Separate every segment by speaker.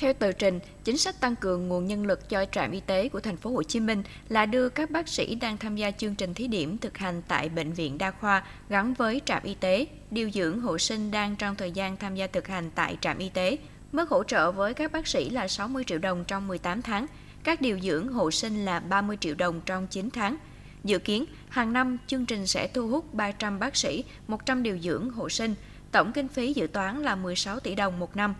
Speaker 1: Theo tờ trình, chính sách tăng cường nguồn nhân lực cho trạm y tế của thành phố Hồ Chí Minh là đưa các bác sĩ đang tham gia chương trình thí điểm thực hành tại bệnh viện đa khoa gắn với trạm y tế, điều dưỡng hộ sinh đang trong thời gian tham gia thực hành tại trạm y tế. Mức hỗ trợ với các bác sĩ là 60 triệu đồng trong 18 tháng, các điều dưỡng hộ sinh là 30 triệu đồng trong 9 tháng. Dự kiến, hàng năm chương trình sẽ thu hút 300 bác sĩ, 100 điều dưỡng hộ sinh, tổng kinh phí dự toán là 16 tỷ đồng một năm.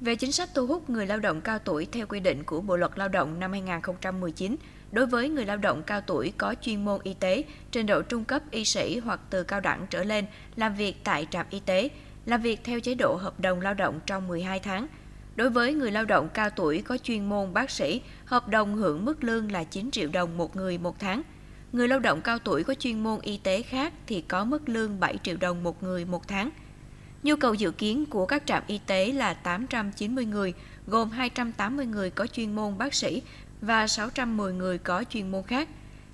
Speaker 1: Về chính sách thu hút người lao động cao tuổi theo quy định của Bộ luật Lao động năm 2019, đối với người lao động cao tuổi có chuyên môn y tế, trình độ trung cấp y sĩ hoặc từ cao đẳng trở lên làm việc tại trạm y tế, làm việc theo chế độ hợp đồng lao động trong 12 tháng. Đối với người lao động cao tuổi có chuyên môn bác sĩ, hợp đồng hưởng mức lương là 9 triệu đồng một người một tháng. Người lao động cao tuổi có chuyên môn y tế khác thì có mức lương 7 triệu đồng một người một tháng. Nhu cầu dự kiến của các trạm y tế là 890 người, gồm 280 người có chuyên môn bác sĩ và 610 người có chuyên môn khác.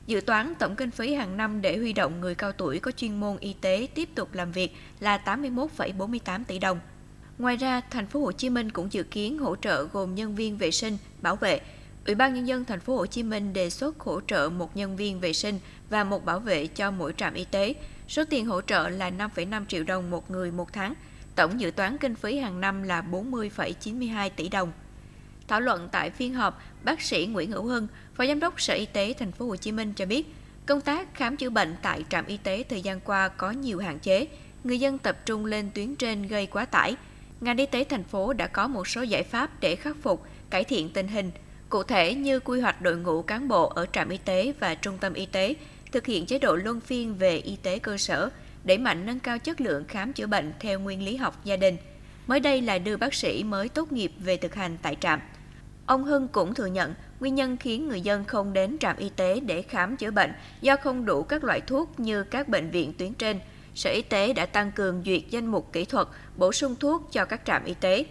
Speaker 1: Dự toán tổng kinh phí hàng năm để huy động người cao tuổi có chuyên môn y tế tiếp tục làm việc là 81,48 tỷ đồng. Ngoài ra, thành phố Hồ Chí Minh cũng dự kiến hỗ trợ gồm nhân viên vệ sinh, bảo vệ. Ủy ban nhân dân thành phố Hồ Chí Minh đề xuất hỗ trợ một nhân viên vệ sinh và một bảo vệ cho mỗi trạm y tế Số tiền hỗ trợ là 5,5 triệu đồng một người một tháng, tổng dự toán kinh phí hàng năm là 40,92 tỷ đồng. Thảo luận tại phiên họp, bác sĩ Nguyễn Hữu Hưng, Phó Giám đốc Sở Y tế Thành phố Hồ Chí Minh cho biết, công tác khám chữa bệnh tại trạm y tế thời gian qua có nhiều hạn chế, người dân tập trung lên tuyến trên gây quá tải. Ngành y tế thành phố đã có một số giải pháp để khắc phục, cải thiện tình hình, cụ thể như quy hoạch đội ngũ cán bộ ở trạm y tế và trung tâm y tế, thực hiện chế độ luân phiên về y tế cơ sở, đẩy mạnh nâng cao chất lượng khám chữa bệnh theo nguyên lý học gia đình. Mới đây là đưa bác sĩ mới tốt nghiệp về thực hành tại trạm. Ông Hưng cũng thừa nhận nguyên nhân khiến người dân không đến trạm y tế để khám chữa bệnh do không đủ các loại thuốc như các bệnh viện tuyến trên. Sở Y tế đã tăng cường duyệt danh mục kỹ thuật, bổ sung thuốc cho các trạm y tế.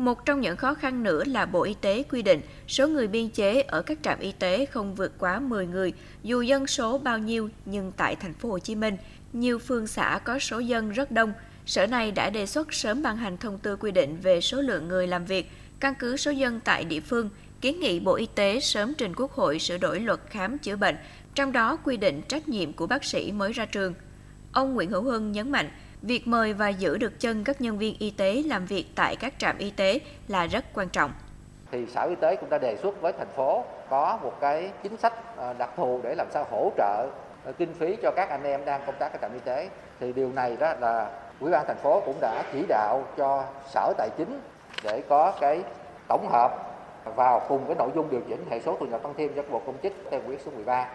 Speaker 1: Một trong những khó khăn nữa là Bộ Y tế quy định số người biên chế ở các trạm y tế không vượt quá 10 người, dù dân số bao nhiêu nhưng tại thành phố Hồ Chí Minh, nhiều phường xã có số dân rất đông. Sở này đã đề xuất sớm ban hành thông tư quy định về số lượng người làm việc, căn cứ số dân tại địa phương, kiến nghị Bộ Y tế sớm trình Quốc hội sửa đổi luật khám chữa bệnh, trong đó quy định trách nhiệm của bác sĩ mới ra trường. Ông Nguyễn Hữu Hưng nhấn mạnh, việc mời và giữ được chân các nhân viên y tế làm việc tại các trạm y tế là rất quan trọng.
Speaker 2: Thì Sở Y tế cũng đã đề xuất với thành phố có một cái chính sách ờ, đặc thù để làm sao hỗ trợ ờ, kinh phí cho các anh em đang công tác ở trạm y tế. Thì điều này đó là Ủy ban thành phố cũng đã chỉ đạo cho Sở Tài chính để có cái tổng hợp vào cùng cái nội dung điều chỉnh hệ số thu nhập tăng thêm cho bộ công chức theo quyết số 13.